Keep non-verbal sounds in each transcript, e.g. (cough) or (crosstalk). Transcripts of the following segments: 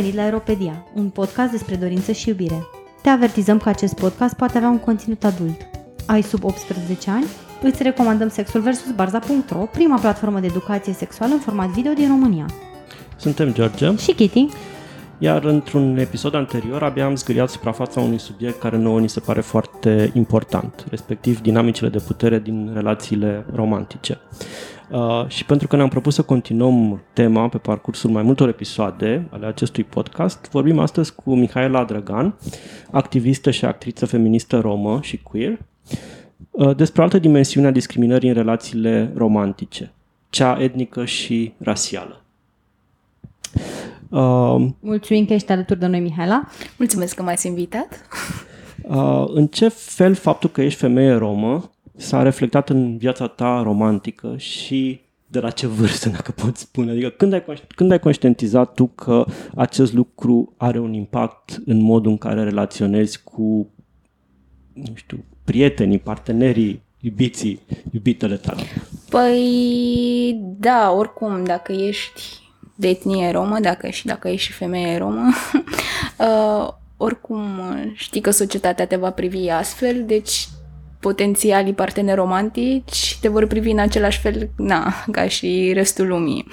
venit la Aeropedia, un podcast despre dorință și iubire. Te avertizăm că acest podcast poate avea un conținut adult. Ai sub 18 ani? Îți recomandăm Sexul vs. Barza.ro, prima platformă de educație sexuală în format video din România. Suntem George Și Kitty. Iar într-un episod anterior abia am zgâriat suprafața unui subiect care nouă ni se pare foarte important, respectiv dinamicile de putere din relațiile romantice. Uh, și pentru că ne-am propus să continuăm tema pe parcursul mai multor episoade ale acestui podcast, vorbim astăzi cu Mihaela Drăgan, activistă și actriță feministă romă și queer, uh, despre o altă dimensiune a discriminării în relațiile romantice, cea etnică și rasială. Uh, Mulțumim că ești alături de noi, Mihaela. Mulțumesc că m-ați invitat. Uh, în ce fel faptul că ești femeie romă s-a reflectat în viața ta romantică și de la ce vârstă, (laughs) dacă pot spune? Adică când ai, când ai conștientizat tu că acest lucru are un impact în modul în care relaționezi cu, nu știu, prietenii, partenerii, iubiții, iubitele tale? Păi, da, oricum, dacă ești de etnie romă, dacă și dacă ești și femeie romă, (laughs) uh, oricum știi că societatea te va privi astfel, deci potențialii parteneri romantici te vor privi în același fel na, ca și restul lumii.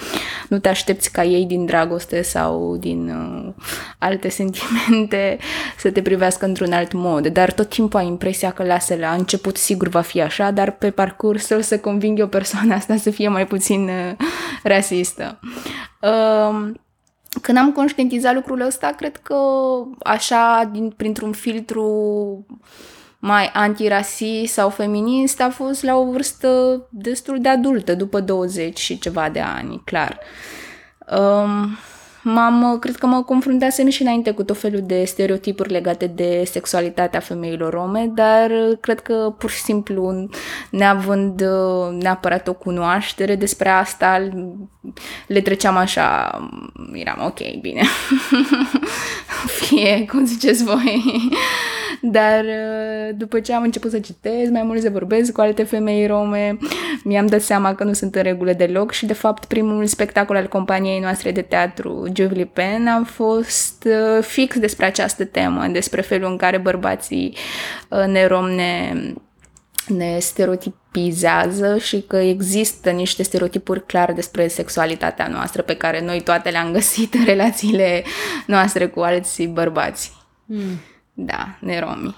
Nu te aștepți ca ei din dragoste sau din uh, alte sentimente (laughs) să te privească într-un alt mod, dar tot timpul ai impresia că lasă la început sigur va fi așa, dar pe parcurs o să conving eu persoana asta să fie mai puțin uh, rasistă. Uh, când am conștientizat lucrul ăsta, cred că așa, din, printr-un filtru mai antirasist sau feminist a fost la o vârstă destul de adultă, după 20 și ceva de ani, clar. Um, m-am, cred că mă confruntasem și înainte cu tot felul de stereotipuri legate de sexualitatea femeilor rome, dar cred că pur și simplu neavând neapărat o cunoaștere despre asta, le treceam așa, eram ok, bine, (laughs) fie cum ziceți voi. Dar uh, după ce am început să citesc, mai mult să vorbesc cu alte femei rome, mi-am dat seama că nu sunt în regulă deloc și de fapt primul spectacol al companiei noastre de teatru, Jubilee Pen, a fost uh, fix despre această temă, despre felul în care bărbații uh, nerom ne ne stereotipizează și că există niște stereotipuri clare despre sexualitatea noastră pe care noi toate le-am găsit în relațiile noastre cu alții bărbați. Mm. Da, neromi.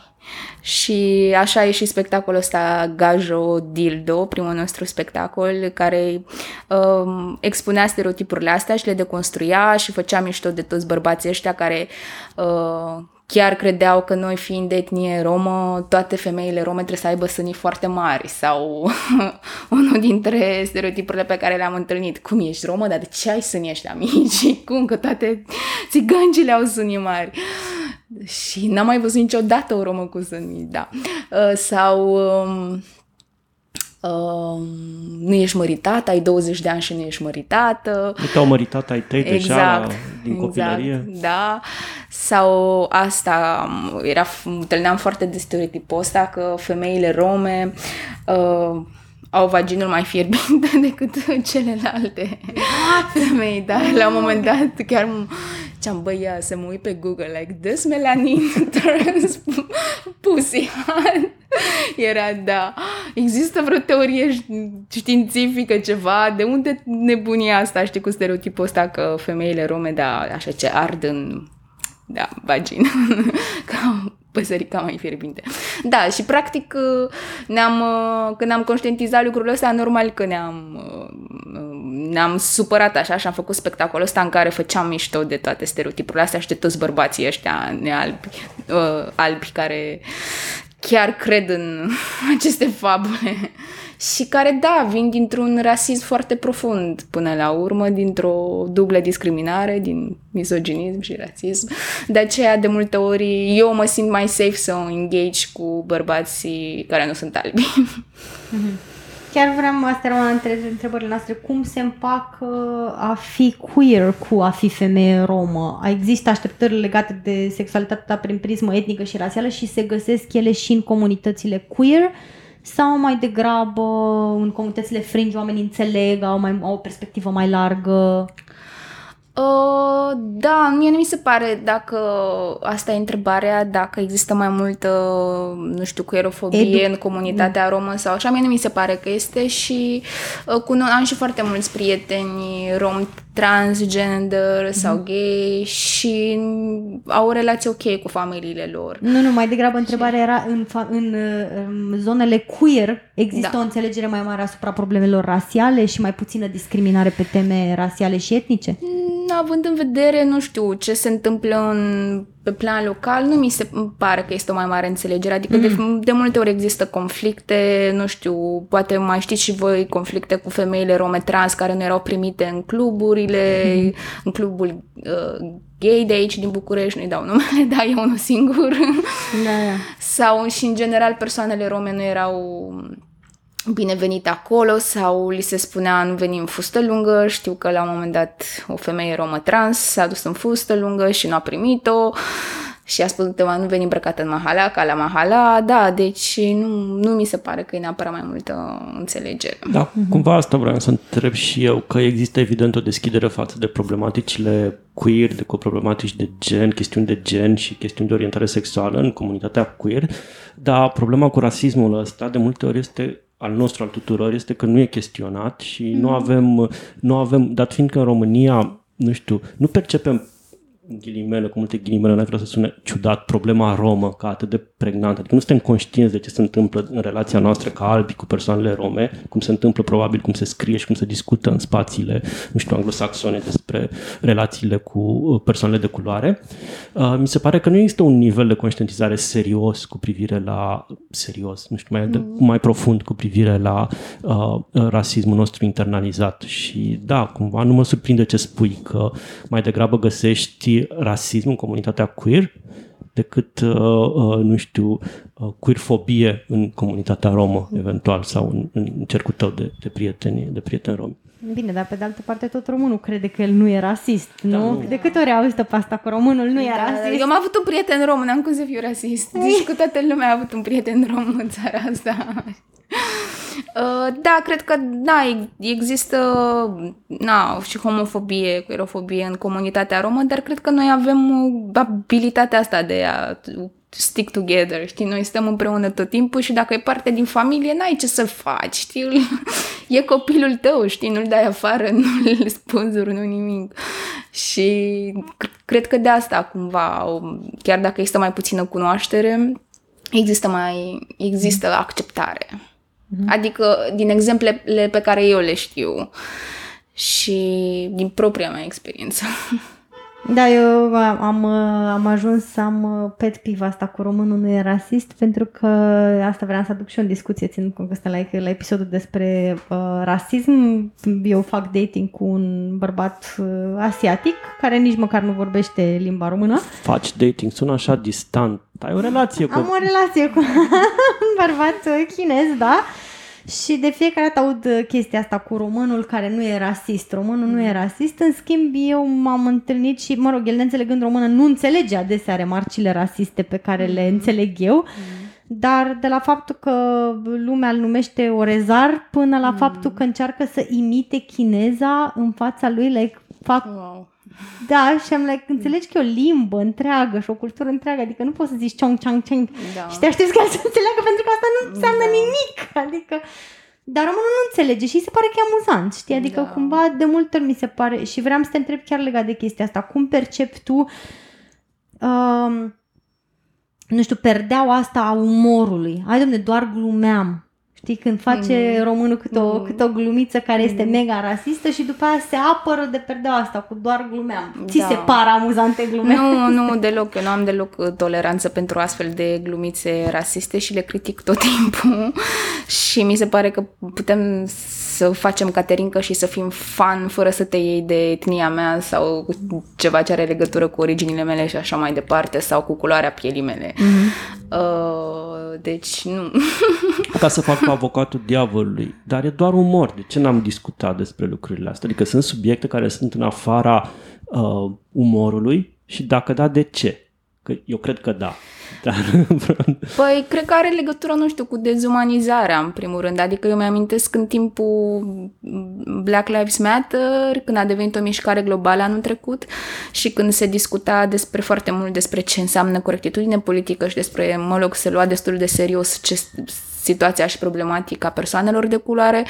Și așa e și spectacolul ăsta Gajo Dildo, primul nostru spectacol, care um, expunea stereotipurile astea și le deconstruia și făcea mișto de toți bărbații ăștia care uh, chiar credeau că noi fiind de etnie romă, toate femeile rome trebuie să aibă sânii foarte mari sau (laughs) unul dintre stereotipurile pe care le-am întâlnit. Cum ești romă, dar de ce ai sânii ăștia mici? (laughs) Cum că toate țigăncile au sânii mari? Și n-am mai văzut niciodată o romă cu sânii, da. Uh, sau... Um, Uh, nu ești măritată, ai 20 de ani și nu ești măritată. Nu te-au măritat ai tăi exact, deja din exact, copilărie? Da. Sau asta, era, întâlneam foarte de stereotipul ăsta că femeile rome uh, au vaginul mai fierbinte (laughs) decât celelalte femei, da? La un moment dat chiar ce-am băia să mă uit pe Google, like, this melanin (laughs) turns pussy hot. Era, da, există vreo teorie științifică, ceva? De unde nebunia asta, știi, cu stereotipul ăsta că femeile rome, da, așa ce ard în, da, vagin, (laughs) ca păsărica mai fierbinte. Da, și practic ne-am, când am conștientizat lucrurile astea, normal că ne-am, ne-am supărat așa și am făcut spectacolul ăsta în care făceam mișto de toate stereotipurile astea și de toți bărbații ăștia nealbi, uh, albi care chiar cred în (laughs) aceste fabule și care, da, vin dintr-un rasism foarte profund până la urmă, dintr-o dublă discriminare, din misoginism și rasism. De aceea, de multe ori, eu mă simt mai safe să engage cu bărbații care nu sunt albi. Mm-hmm. Chiar vreau, asta era una dintre întrebările noastre, cum se împacă a fi queer cu a fi femeie romă? Există așteptări legate de sexualitatea prin prismă etnică și rasială și se găsesc ele și în comunitățile queer? Sau mai degrabă în comunitățile fringe oamenii înțeleg, au, mai, au o perspectivă mai largă? Uh, da, mie nu mi se pare dacă asta e întrebarea, dacă există mai multă, nu știu, queerofobie Edu- în comunitatea romă sau așa, mie nu mi se pare că este și uh, cu, am și foarte mulți prieteni rom transgender mm-hmm. sau gay și au o relație ok cu familiile lor. Nu, nu, mai degrabă întrebarea era în, fa- în, în zonele queer există da. o înțelegere mai mare asupra problemelor rasiale și mai puțină discriminare pe teme rasiale și etnice? Având în vedere, nu știu, ce se întâmplă în, pe plan local, nu mi se pare că este o mai mare înțelegere. Adică mm. de, de multe ori există conflicte, nu știu, poate mai știți și voi conflicte cu femeile rome trans care nu erau primite în cluburile, mm. în clubul uh, gay de aici din București, nu-i dau numele, (laughs) dar e unul singur. Da, da. Sau și în general persoanele rome nu erau binevenit acolo sau li se spunea nu venim în fustă lungă. Știu că la un moment dat o femeie romă trans s-a dus în fustă lungă și nu a primit-o și a spus câteva nu veni îmbrăcată în mahala, ca la mahala, da, deci nu, nu mi se pare că e neapărat mai multă înțelegere. Da, cumva asta vreau să întreb și eu, că există evident o deschidere față de problematicile queer, de cu problematici de gen, chestiuni de gen și chestiuni de orientare sexuală în comunitatea queer, dar problema cu rasismul ăsta de multe ori este al nostru, al tuturor, este că nu e chestionat și mm. nu avem, nu avem, dat fiindcă în România, nu știu, nu percepem ghilimele, cu multe ghilimele, nu vreau să sune ciudat, problema romă ca atât de pregnantă. Adică nu suntem conștienți de ce se întâmplă în relația noastră ca albi cu persoanele rome, cum se întâmplă probabil, cum se scrie și cum se discută în spațiile, nu știu, anglosaxone despre relațiile cu uh, persoanele de culoare. Uh, mi se pare că nu există un nivel de conștientizare serios cu privire la, serios, nu știu, mai, de, mm. mai profund cu privire la uh, rasismul nostru internalizat și da, cumva nu mă surprinde ce spui că mai degrabă găsești rasism în comunitatea queer decât, uh, uh, nu știu, uh, queerfobie în comunitatea romă, eventual, sau în, în cercul tău de, de prieteni, de prieteni romi. Bine, dar pe de altă parte tot românul crede că el nu e rasist, da, nu? nu? De câte ori auzit pe asta cu românul nu e da, rasist? Eu am avut un prieten rom, n-am cum să fiu rasist. Deci (laughs) cu toată lumea a avut un prieten rom în țara asta. Uh, da, cred că da, există na, și homofobie, queerofobie în comunitatea romă, dar cred că noi avem abilitatea asta de a stick together, știi? Noi stăm împreună tot timpul și dacă e parte din familie, n-ai ce să faci, știi? (laughs) E copilul tău, știi? Nu-l dai afară, (laughs) nu-l spânzuri, nu nimic. Și cred că de asta cumva, chiar dacă există mai puțină cunoaștere, există mai există acceptare. Mm-hmm. Adică din exemplele pe care eu le știu și din propria mea experiență. (laughs) Da, eu am, am ajuns să am pet piva asta cu românul nu e rasist pentru că asta vreau să aduc și o discuție ținând cu ăsta la, la episodul despre uh, rasism. Eu fac dating cu un bărbat uh, asiatic care nici măcar nu vorbește limba română. Faci dating, sună așa distant. Ai o relație cu... Am o relație cu (laughs) un bărbat chinez, da? Și de fiecare dată aud uh, chestia asta cu românul care nu e rasist. Românul nu e mm. rasist. În schimb, eu m-am întâlnit și, mă rog, el neînțelegând română nu înțelege adesea remarcile rasiste pe care le mm. înțeleg eu. Mm. Dar de la faptul că lumea îl numește orezar până la mm. faptul că încearcă să imite chineza în fața lui, like, fac wow da, și am like, înțelegi că e o limbă întreagă și o cultură întreagă, adică nu poți să zici chong, chang, chang da. și te aștepți ca să înțeleagă pentru că asta nu înseamnă da. nimic, adică... Dar românul nu înțelege și se pare că e amuzant, știi? Adică da. cumva de multe ori mi se pare și vreau să te întreb chiar legat de chestia asta. Cum percepi tu um, nu știu, perdeaua asta a umorului. Hai, domne, doar glumeam. Știi, când face mm. românul câte o, mm. câte o glumiță care mm. este mega rasistă și după aia se apără de perdea asta cu doar glumeam. Da. Ți se pară amuzante glume? Nu, nu, deloc. Eu nu am deloc uh, toleranță pentru astfel de glumițe rasiste și le critic tot (laughs) timpul și mi se pare că putem să facem caterincă și să fim fan fără să te iei de etnia mea sau ceva ce are legătură cu originile mele și așa mai departe sau cu culoarea pielii mele. Mm-hmm. Uh, deci nu. Ca să fac avocatul diavolului. Dar e doar umor. De ce n-am discutat despre lucrurile astea? Adică sunt subiecte care sunt în afara uh, umorului și dacă da, de ce? Că eu cred că da. (laughs) Dar... Păi, cred că are legătură, nu știu, cu dezumanizarea, în primul rând. Adică eu mi-amintesc în timpul Black Lives Matter, când a devenit o mișcare globală anul trecut și când se discuta despre foarte mult despre ce înseamnă corectitudine politică și despre, mă rog, se lua destul de serios ce situația și problematica persoanelor de culoare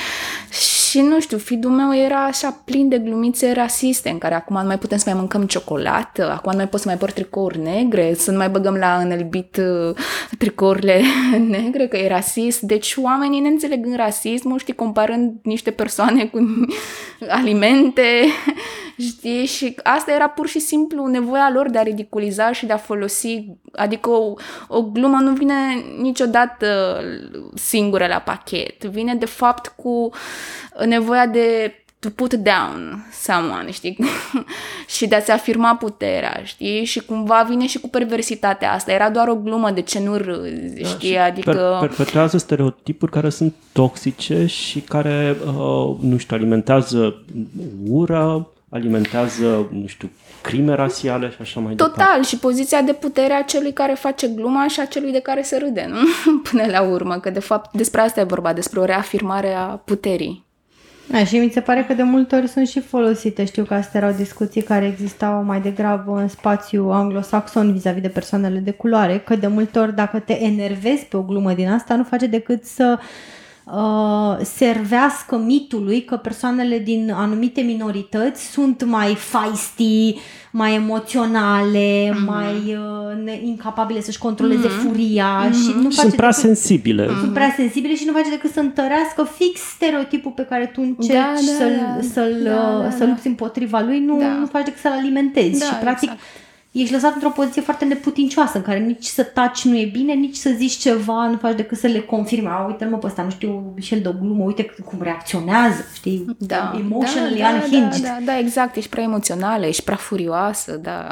și nu știu, fidul meu era așa plin de glumițe rasiste în care acum nu mai putem să mai mâncăm ciocolată, acum nu mai pot să mai port tricouri negre, să nu mai băgăm la înălbit uh, tricourile (laughs) negre, că e rasist. Deci oamenii ne înțeleg în rasismul, știi, comparând niște persoane cu (laughs) alimente, știi, și asta era pur și simplu nevoia lor de a ridiculiza și de a folosi, adică o, o glumă nu vine niciodată singură la pachet, vine de fapt cu nevoia de to put down someone, știi? (laughs) și de a-ți afirma puterea, știi? Și cumva vine și cu perversitatea asta. Era doar o glumă, de ce nu râzi, da, știi? Adică... Per- perpetrează stereotipuri care sunt toxice și care, uh, nu știu, alimentează ură, alimentează, nu știu, crime rasiale și așa mai Total, departe. și poziția de putere a celui care face gluma și a celui de care se râde, nu? (laughs) Până la urmă, că de fapt despre asta e vorba, despre o reafirmare a puterii. Da, și mi se pare că de multe ori sunt și folosite. Știu că astea erau discuții care existau mai degrabă în spațiu anglosaxon vis-a-vis de persoanele de culoare, că de multe ori dacă te enervezi pe o glumă din asta, nu face decât să uh, uh, servească mitului că persoanele din anumite minorități sunt mai feisty, mai emoționale, mm-hmm. mai uh, incapabile să-și controleze mm-hmm. furia mm-hmm. și nu face sunt prea decât, sensibile. Mm-hmm. Sunt prea sensibile și nu face decât să întărească fix stereotipul pe care tu încerci da, da, să-l, da. să-l, da, da, să da. lupți împotriva lui, nu, da. nu faci decât să-l alimentezi da, și practic exact ești lăsat într-o poziție foarte neputincioasă, în care nici să taci nu e bine, nici să zici ceva, nu faci decât să le confirmi. A, uite-l mă pe ăsta, nu știu, și de o glumă, uite cum reacționează, știi? Da, Emotionally da, da, unhinged. Da, da, da, exact, ești prea emoțională, ești prea furioasă, da.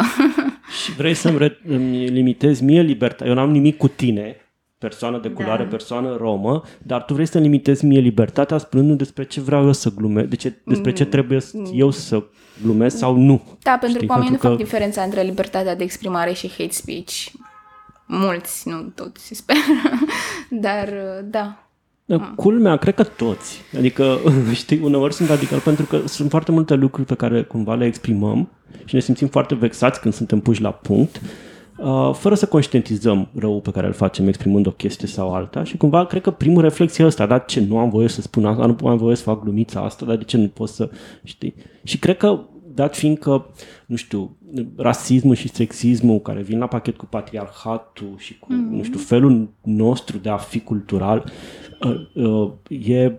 și vrei să-mi re- limitezi mie libertatea. Eu n-am nimic cu tine, persoană de culoare, da. persoană romă, dar tu vrei să limitezi mie libertatea spunându despre ce vreau eu să glume, de ce, despre ce mm. trebuie eu să glumesc sau nu. Da, pentru Știi, că oamenii nu fac diferența între libertatea de exprimare și hate speech. Mulți, nu toți, sper. (laughs) dar, da. Da, culmea, cred că toți. Adică, (laughs) știi, uneori sunt radical pentru că sunt foarte multe lucruri pe care cumva le exprimăm și ne simțim foarte vexați când suntem puși la punct Uh, fără să conștientizăm răul pe care îl facem exprimând o chestie sau alta și cumva cred că primul reflex e ăsta, dar ce, nu am voie să spun asta, nu am voie să fac glumița asta, dar de ce nu pot să, știi? Și cred că dat fiind că, nu știu, rasismul și sexismul care vin la pachet cu patriarhatul și cu, mm-hmm. nu știu, felul nostru de a fi cultural, uh, uh, e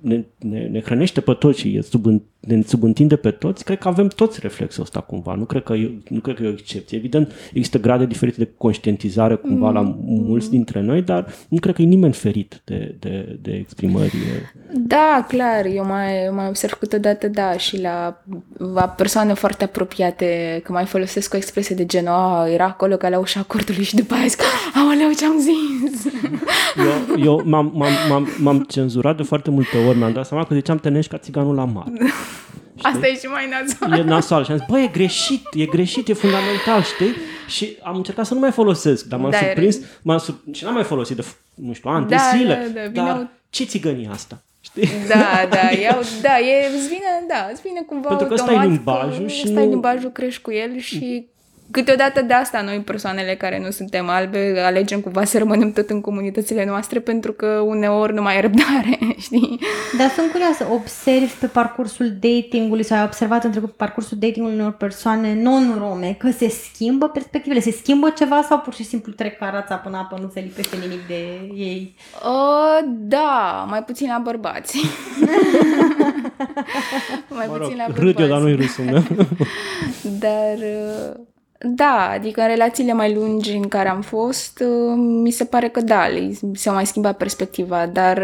ne, ne, ne hrănește pe toți și e sub, ne subîntinde pe toți, cred că avem toți reflexul ăsta cumva. Nu cred că e, nu cred că e o excepție. Evident, există grade diferite de conștientizare cumva mm. la mulți dintre noi, dar nu cred că e nimeni ferit de, de, de exprimări. Da, clar. Eu mai, mai observ câteodată, da, și la, la persoane foarte apropiate, că mai folosesc o expresie de genul, a, era acolo ca la ușa cortului și după aia zic, aoleu, ce-am zis? (laughs) Eu, eu m-am, m-am, m-am, m-am cenzurat de foarte multe ori, mi-am dat seama că ziceam tenești ca țiganul la mare. Știi? Asta e și mai nasol. E nasol. Și am zis, băi, e greșit, e greșit, e fundamental, știi? Și am încercat să nu mai folosesc, dar m-am da, surprins, m-am sur... și n-am mai folosit de, nu știu, ani, da, de zile. Da, da, dar ce țigănie asta? Știi? Da, da, iau, da, e, îți vine, da, îți vine cumva Pentru că ăsta e limbajul și nu... limbajul, crești cu el și Câteodată de asta noi, persoanele care nu suntem albe, alegem cumva să rămânem tot în comunitățile noastre pentru că uneori nu mai e răbdare, (laughs) știi? Dar sunt curioasă, observi pe parcursul datingului sau ai observat în trecut pe parcursul datingului unor persoane non-rome că se schimbă perspectivele, se schimbă ceva sau pur și simplu trec carața până apă, nu se lipește nimic de ei? Uh, da, mai puțin la bărbați. mai mă rog, puțin la bărbați. Râd eu, dar nu-i râsul meu. (laughs) dar... Uh da, adică în relațiile mai lungi în care am fost, uh, mi se pare că da, s-a mai schimbat perspectiva, dar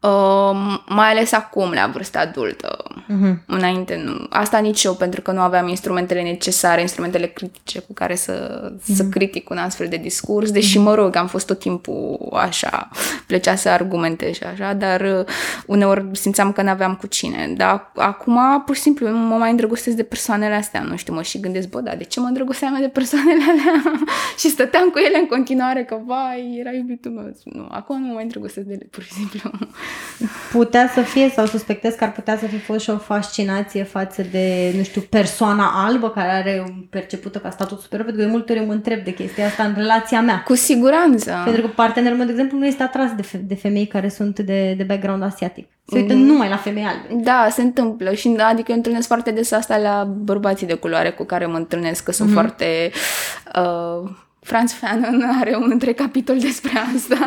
um, um, mai ales acum, la vârsta adultă, Uh-huh. Înainte nu. Asta nici eu, pentru că nu aveam instrumentele necesare, instrumentele critice cu care să, uh-huh. să critic un astfel de discurs, deși, uh-huh. mă rog, am fost tot timpul așa, plăcea să argumente și așa, dar uh, uneori simțeam că n-aveam cu cine. Dar acum, pur și simplu, mă mai îndrăgostesc de persoanele astea, nu știu, mă și gândesc, bă, da, de ce mă îndrăgosteam de persoanele alea? (laughs) și stăteam cu ele în continuare, că, vai, era iubitul meu. Nu, acum nu mă mai îndrăgostesc de ele, pur și simplu. Putea să fie, sau suspectez că ar putea să fi fost și o fascinație față de, nu știu, persoana albă care are percepută ca statut superior, pentru că de multe ori mă întreb de chestia asta în relația mea. Cu siguranță. Pentru că partenerul meu, de exemplu, nu este atras de, fe- de femei care sunt de, de background asiatic. Se uită mm. numai la femei albe. Da, se întâmplă și adică eu întâlnesc foarte des asta la bărbații de culoare cu care mă întâlnesc, că sunt mm-hmm. foarte... Uh, Franz Fanon are un întreg capitol despre asta,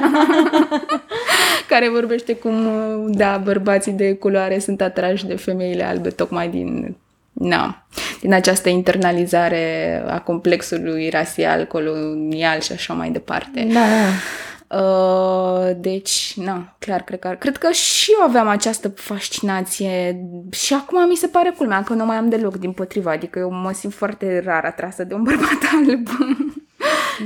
(laughs) care vorbește cum, da, bărbații de culoare sunt atrași de femeile albe tocmai din, na, din această internalizare a complexului rasial, colonial și așa mai departe. Da, da. Uh, deci, na, clar, cred că, cred că și eu aveam această fascinație și acum mi se pare culmea că nu mai am deloc din potriva, adică eu mă simt foarte rar atrasă de un bărbat (laughs) alb.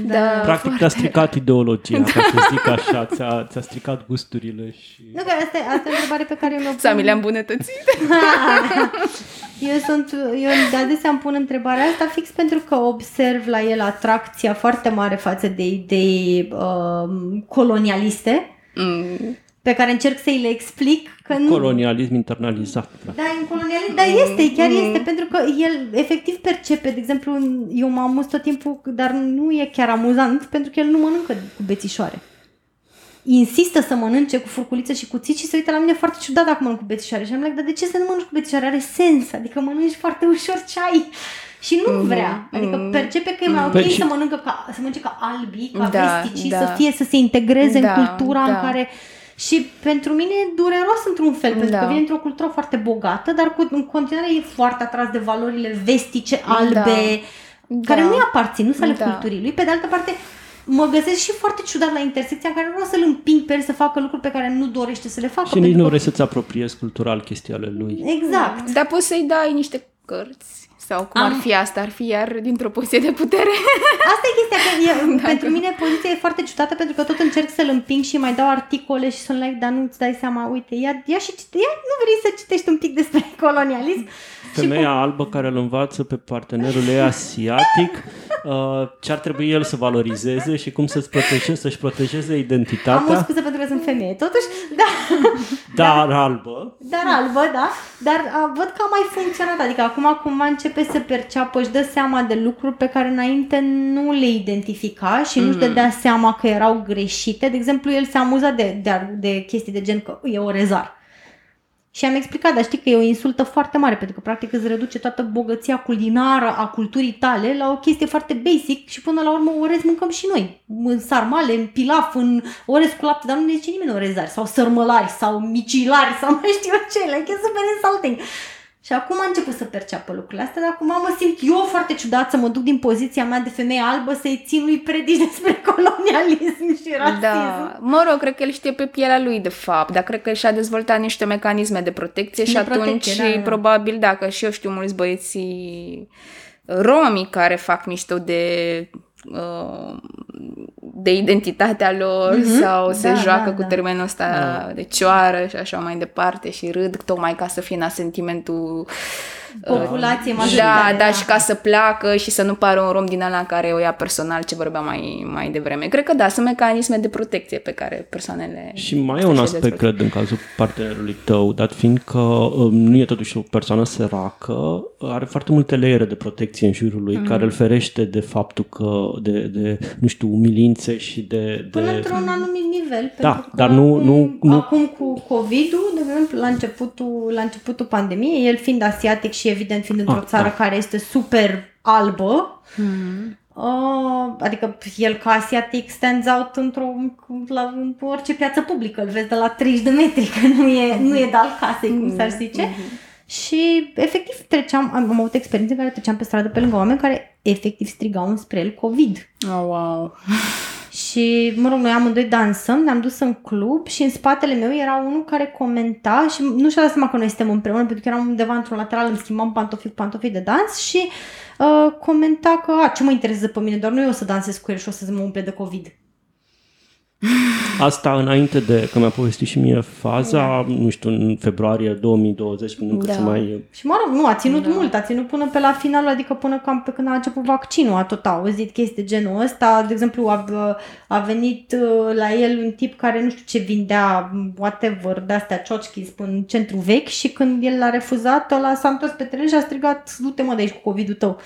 Da, Practic te-a stricat ideologia, da. ca să zic așa, ți-a, ți-a stricat gusturile și... Nu, că asta, asta e o întrebare pe care eu mi-o pun. Sau mi le-am îmbunătățit. (laughs) eu sunt, eu de adesea îmi pun întrebarea asta fix pentru că observ la el atracția foarte mare față de idei uh, colonialiste. Mm pe care încerc să-i le explic că nu... Colonialism internalizat. Da, da în colonialism, dar este, chiar mm. este, pentru că el efectiv percepe, de exemplu, eu mă amuz tot timpul, dar nu e chiar amuzant, pentru că el nu mănâncă cu bețișoare. Insistă să mănânce cu furculiță și cuțit și se uită la mine foarte ciudat dacă mănânc cu bețișoare. Și am like, dar de ce să nu mănânci cu bețișoare? Are sens, adică mănânci foarte ușor ce ai. Și nu mm-hmm. vrea. Adică mm-hmm. percepe că e mai mm-hmm. ok să mănâncă ca, să mănânce ca albii, ca da, vesticii, da. să fie, să se integreze da, în cultura da. în care și pentru mine e dureros într-un fel, da. pentru că vine într-o cultură foarte bogată, dar cu, în continuare e foarte atras de valorile vestice, albe, da. care da. nu-i aparțin, nu sunt ale da. culturii lui. Pe de altă parte, mă găsesc și foarte ciudat la intersecția în care vreau să-l împing pe el să facă lucruri pe care nu dorește să le facă. Și nici nu vrei să-ți apropiezi cultural chestiile lui. Exact. Dar poți să-i dai niște cărți sau cum Am... ar fi asta? Ar fi iar dintr-o poziție de putere? (laughs) Asta e chestia, că e, pentru mine poziția e foarte ciudată pentru că tot încerc să-l împing și mai dau articole și sunt like, dar nu-ți dai seama, uite, ia, ia și cite, ia, nu vrei să citești un pic despre (laughs) colonialism? Femeia cum... albă care îl învață pe partenerul ei asiatic (laughs) uh, ce ar trebui el să valorizeze și cum să-ți protejeze, să-și protejeze identitatea. Am o scuză pentru că sunt femeie, totuși, (laughs) da. Dar albă. Dar albă, da. Dar uh, văd că a mai funcționat, adică acum cumva începe să perceapă, își dă seama de lucruri pe care înainte nu le identifica și mm. nu-și dădea seama că erau greșite. De exemplu, el se amuza de, de, de chestii de gen că e orezar. Și am explicat, dar știi că e o insultă foarte mare, pentru că practic îți reduce toată bogăția culinară a culturii tale la o chestie foarte basic și până la urmă orez mâncăm și noi. În sarmale, în pilaf, în orez cu lapte, dar nu ne zice nimeni orezari sau sărmălari sau micilari sau (laughs) mai știu ce, like e super insulting. Și acum am început să perceapă lucrurile astea, dar acum mă simt eu foarte ciudat să mă duc din poziția mea de femeie albă să-i țin lui predici (laughs) despre colonialism și rasism. Da, mă rog, cred că el știe pe pielea lui de fapt, dar cred că și-a dezvoltat niște mecanisme de protecție de și atunci protecție, da, da. probabil, dacă și eu știu mulți băieții romi care fac mișto de uh, de identitatea lor mm-hmm. sau se da, joacă da, cu da. termenul ăsta da. de cioară și așa mai departe și râd tocmai ca să fie în asentimentul populație uh, majoritară. Da, da, și ca să placă și să nu pară un rom din ala care o ia personal ce vorbeam mai, mai devreme. Cred că da, sunt mecanisme de protecție pe care persoanele... Și mai e un aspect, cred, în cazul partenerului tău, dat fiind că um, nu e totuși o persoană săracă, are foarte multe leere de protecție în jurul lui, mm-hmm. care îl ferește de faptul că, de, de nu știu, umilințe și de... de... Până într-un anumit nivel. Da, dar nu, acum, nu, nu... Acum cu COVID-ul, de exemplu, la începutul, la începutul pandemiei, el fiind asiatic și evident fiind într-o ah, țară da. care este super albă, hmm. Uh, adică el ca asiatic stands out într-o, la în orice piață publică, îl vezi de la 30 de metri, că nu e, nu e de al casei, cum s-ar hmm. zice. Mm-hmm. Și efectiv treceam, am, am avut experiențe în care treceam pe stradă pe lângă oameni care efectiv strigau înspre el COVID. Oh, wow! (laughs) și, mă rog, noi amândoi dansăm, ne-am dus în club și în spatele meu era unul care comenta și nu și-a dat seama că noi suntem împreună pentru că eram undeva într-un lateral, îmi schimbam pantofii cu pantofii de dans și uh, comenta că, a, ce mă interesează pe mine, doar nu eu o să dansez cu el și o să mă umple de COVID. Asta înainte de, că mi-a povestit și mie faza, da. nu știu, în februarie 2020, când încă Da. se mai... Și mă rog, nu, a ținut Da. mult, a ținut până pe la final, adică până cam pe când a început vaccinul, a tot auzit chestii de genul ăsta. De exemplu, a, a venit uh, la el un tip care nu știu ce vindea, whatever, de-astea ciocchis în centru vechi și când el l-a refuzat, ăla s-a întors pe teren și a strigat, du-te mă de aici cu COVID-ul tău.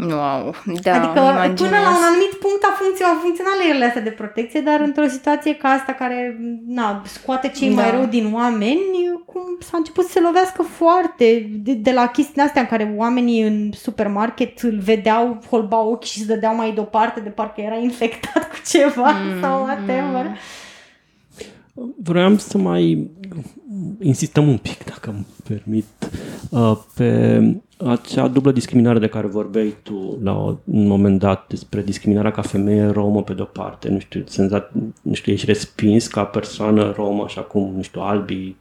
Wow, da, adică îmi până imaginez. la un anumit punct a funcționat, au funcționat legile astea de protecție, dar într-o situație ca asta care na, scoate cei mai Da. rău din oameni, cum s-a început să se lovească foarte de, de la chestiile astea în care oamenii în supermarket îl vedeau, holbau ochii și se dădeau mai deoparte de parcă era infectat cu ceva Mm, (laughs) sau whatever. mm. Vreau să mai insistăm un pic, dacă îmi permit, uh, pe acea dublă discriminare de care vorbeai tu la un moment dat despre discriminarea ca femeie romă pe de-o parte, nu știu, senzat, nu știu, ești respins ca persoană romă, așa cum, nu știu, albii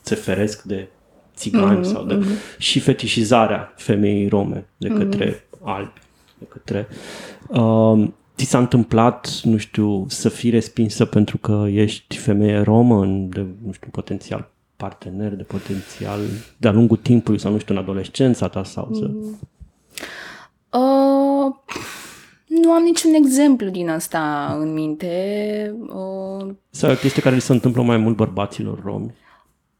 se feresc de țigani Mhm, sau de... și fetișizarea femeii rome de către albi, de către... Uh, ți s-a întâmplat, nu știu, să fii respinsă pentru că ești femeie romă, în, de, nu știu, potențial partener, de potențial de-a lungul timpului sau, nu știu, în adolescența ta sau să... Uh, nu am niciun exemplu din asta în minte. Uh, Sau e o chestie care li se întâmplă mai mult bărbaților romi.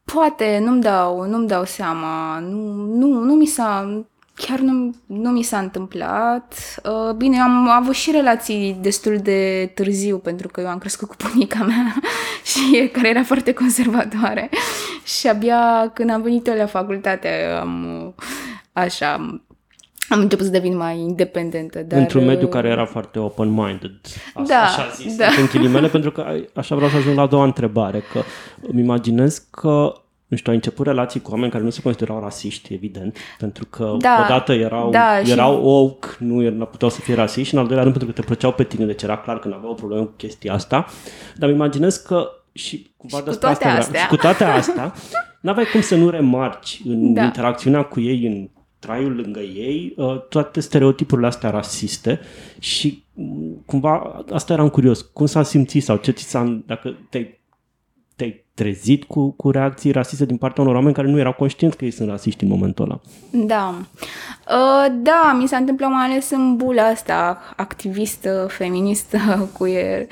poate, nu-mi dau, nu-mi dau seama. Nu, nu, nu mi s-a... Chiar nu, nu mi s-a întâmplat. Uh, bine, am avut și relații destul de târziu, pentru că eu am crescut cu bunica mea (laughs) și care era foarte conservatoare. Și abia când am venit eu la facultate, am, uh, așa, am început să devin mai independentă. Dar, Într-un mediu uh, care era foarte open-minded. A, Da, așa zis, da. în ghilimele, pentru că ai- așa vreau să ajung la a doua întrebare, că îmi imaginez că nu știu, ai început relații cu oameni care nu se considerau rasiști, evident, pentru că Da, odată erau, da, și- erau woke, nu er- nu puteau să fie rasiști și în al doilea rând pentru că te plăceau pe tine, deci era clar că nu aveau o problemă cu chestia asta, dar îmi imaginez că și cumva Și cu despre toate asta vreau- astea. și cu toate astea, n-aveai cum să nu remarci în Da. interacțiunea cu ei, în traiul lângă ei, uh, toate stereotipurile astea rasiste și mm, cumva asta eram curios, cum s-a simțit sau ce ți s-a, dacă te-ai, te-ai trezit cu, cu reacții rasiste din partea unor oameni care nu erau conștienți că ei sunt rasiști în momentul ăla. Da. Uh, da, mi s-a întâmplat mai ales în bula asta activistă, feministă, (laughs) queer,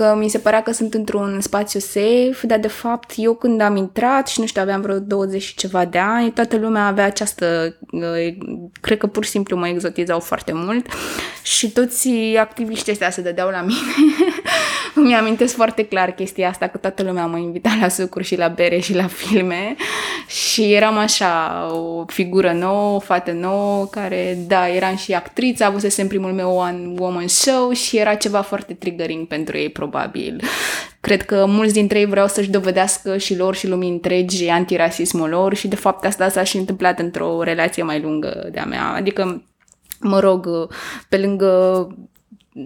că mi se părea că sunt într-un spațiu safe, dar de fapt eu când am intrat și nu știu, aveam vreo 20 și ceva de ani, toată lumea avea această, uh, cred că pur și simplu mă exotizau foarte mult și toți activiștii ăștia se dădeau la (laughs) mine. Îmi amintesc foarte clar chestia asta, că toată lumea mă invita la sucuri și la bere și la filme și eram așa, o figură nouă, o fată nouă, care, da, eram și actriță, avusesem primul meu one woman show și era ceva foarte triggering pentru ei, probabil. Cred că mulți dintre ei vreau să-și dovedească și lor și lumii întregi antirasismul lor și de fapt asta s-a și întâmplat într-o relație mai lungă de-a mea. Adică, mă rog, pe lângă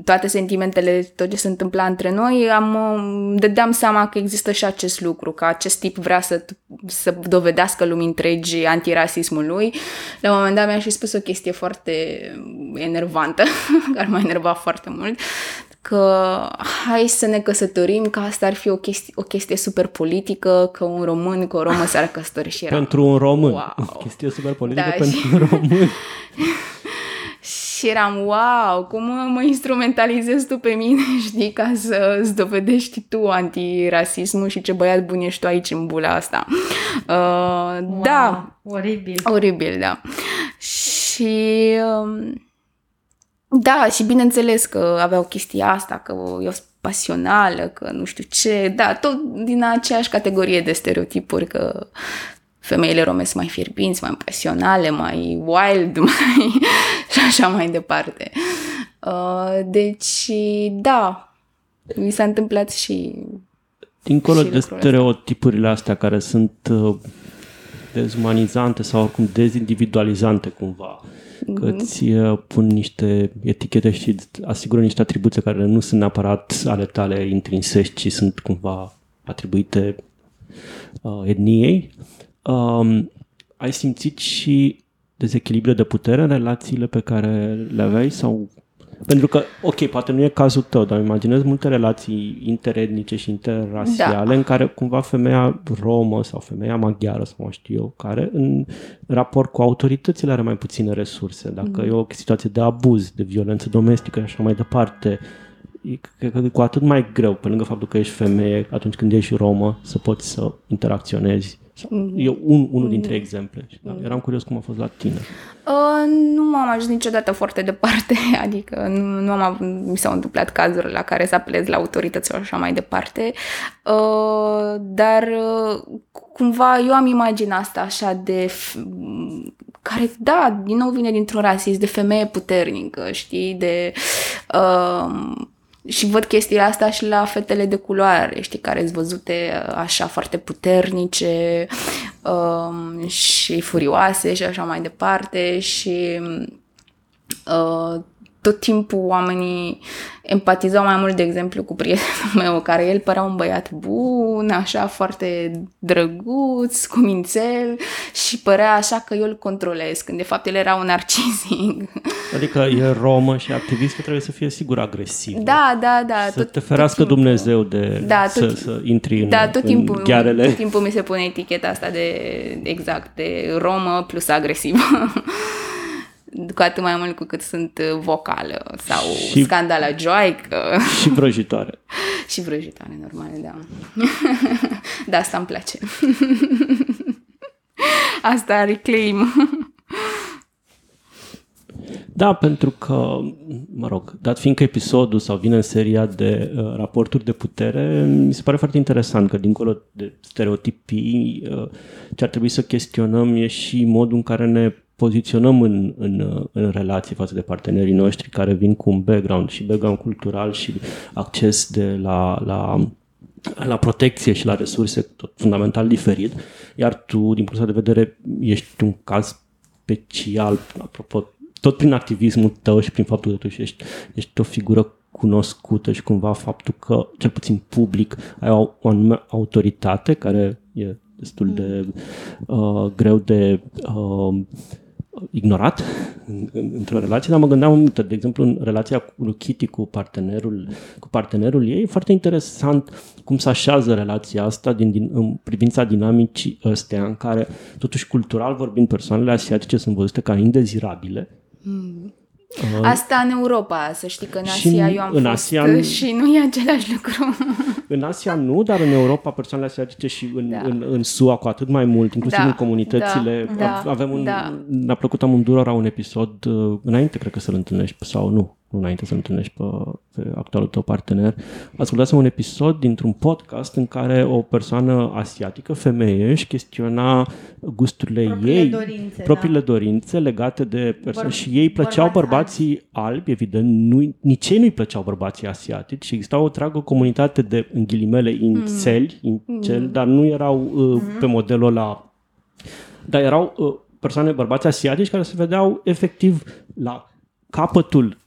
toate sentimentele, tot ce se întâmpla între noi, am, îmi dădeam seama că există și acest lucru, că acest tip vrea să, să dovedească lumii întregi antirasismul lui. La un moment dat mi-a și spus o chestie foarte enervantă, (laughs) care m-a enervat foarte mult, că hai să ne căsătorim, că asta ar fi o chestie, o chestie super politică, că un român cu o romă s-ar căsători și era... Pentru un român. Wow. Chestie super politică Da, pentru și- un român. (laughs) Și eram, wow, cum mă, mă instrumentalizezi tu pe mine, (laughs) știi, ca să îți dovedești tu antirasismul și ce băiat bun ești tu aici în bula asta. Uh, Wow, Da, Oribil. oribil, da. Și... Um, da, și bineînțeles că aveau chestia asta, că eu sunt pasională, că nu știu ce, da, tot din aceeași categorie de stereotipuri, că femeile rome sunt mai fierbinți, mai pasionale, mai wild, (laughs) mai... și așa mai departe. Uh, deci, da, mi s-a întâmplat și Dincolo Și de lucrul ăsta. stereotipurile astea care sunt uh, dezumanizante sau oricum dezindividualizante cumva. Că îți uh, pun niște etichete și îți asigură niște atribuții care nu sunt neapărat ale tale intrinseci, ci sunt cumva atribuite uh, etniei. Um, ai simțit și dezechilibre de putere în relațiile pe care le aveai sau pentru că, ok, poate nu e cazul tău, dar imaginez multe relații interetnice și interrasiale da. în care cumva femeia romă sau femeia maghiară sau știu eu, care în raport cu autoritățile are mai puține resurse. Dacă mm. e o situație de abuz, de violență domestică și așa mai departe, cred că e cu atât mai greu, pe lângă faptul că ești femeie, atunci când ești romă, să poți să interacționezi Mm-hmm. E un, unul dintre mm-hmm. exemple. Da, eram curios cum a fost la tine. Uh, nu m-am ajuns niciodată foarte departe, (laughs) adică nu, nu am avut, mi s-au întâmplat cazuri la care să apelez la autorități și așa mai departe, uh, dar uh, cumva eu am imaginea asta așa de care, da, din nou vine dintr-un rasism de femeie puternică, știi, de uh, și văd chestiile astea și la fetele de culoare, știi, care sunt văzute uh, așa foarte puternice um, și furioase și așa mai departe și uh, tot timpul oamenii empatizau mai mult, de exemplu, cu prietenul (laughs) meu, care el părea un băiat bun, așa foarte drăguț, cu mințel și părea așa că eu îl controlez, când de fapt el era un narcisic. (laughs) Adică e romă și activistă trebuie să fie sigur agresiv. Da, da, da. Să tot, te ferească tot Dumnezeu de da, tot, să, să intri în, da, tot timpul, în ghearele. Tot timpul mi se pune eticheta asta de, exact, de romă plus agresivă. (laughs) cu atât mai mult cu cât sunt uh, vocală sau și, scandala joaică. Și vrăjitoare. (laughs) și vrăjitoare, normal, da. (laughs) da, asta îmi place. (laughs) asta reclaim. Da, pentru că, mă rog, dat fiindcă episodul sau vine în seria de uh, raporturi de putere, mi se pare foarte interesant că dincolo de stereotipii, uh, ce ar trebui să chestionăm e și modul în care ne poziționăm în, în, în relație față de partenerii noștri care vin cu un background și background cultural și acces de la, la la protecție și la resurse tot fundamental diferit, iar tu, din punctul de vedere, ești un caz special, apropo, tot prin activismul tău și prin faptul că tu ești, ești o figură cunoscută și cumva faptul că, cel puțin public, ai o, o anume autoritate care e destul de uh, greu de uh, ignorat într-o relație, dar mă gândeam, de exemplu, în relația cu Kitty cu partenerul, cu partenerul ei, e foarte interesant cum se așează relația asta din, din, în privința dinamicii ăstea, în care, totuși, cultural vorbind, persoanele asiatice sunt văzute ca indezirabile, mm. Uh, Asta în Europa, să știi că în Asia eu am în fost Asia, și nu e același lucru. (laughs) În Asia nu, dar în Europa persoanele asiatice și în, da. în, în SUA cu atât mai mult, inclusiv da. în comunitățile. Da. Avem un, da. Ne-a plăcut amândurora un episod uh, înainte, cred că să-l întâlnești, sau nu, înainte să întâlnești pe, pe actualul tău partener, ascultasem un episod dintr-un podcast în care o persoană asiatică, femeie, își chestiona gusturile propriile ei, dorințe, propriile da. dorințe legate de persoane Băr- și ei plăceau bărbații albi, albi evident, nu, nici ei nu-i plăceau bărbații asiatici și exista o întreagă comunitate de, în ghilimele, ințeli, mm. incel, mm. dar nu erau uh, mm. pe modelul ăla, dar erau uh, persoane, bărbați asiatici care se vedeau efectiv la capătul Uh,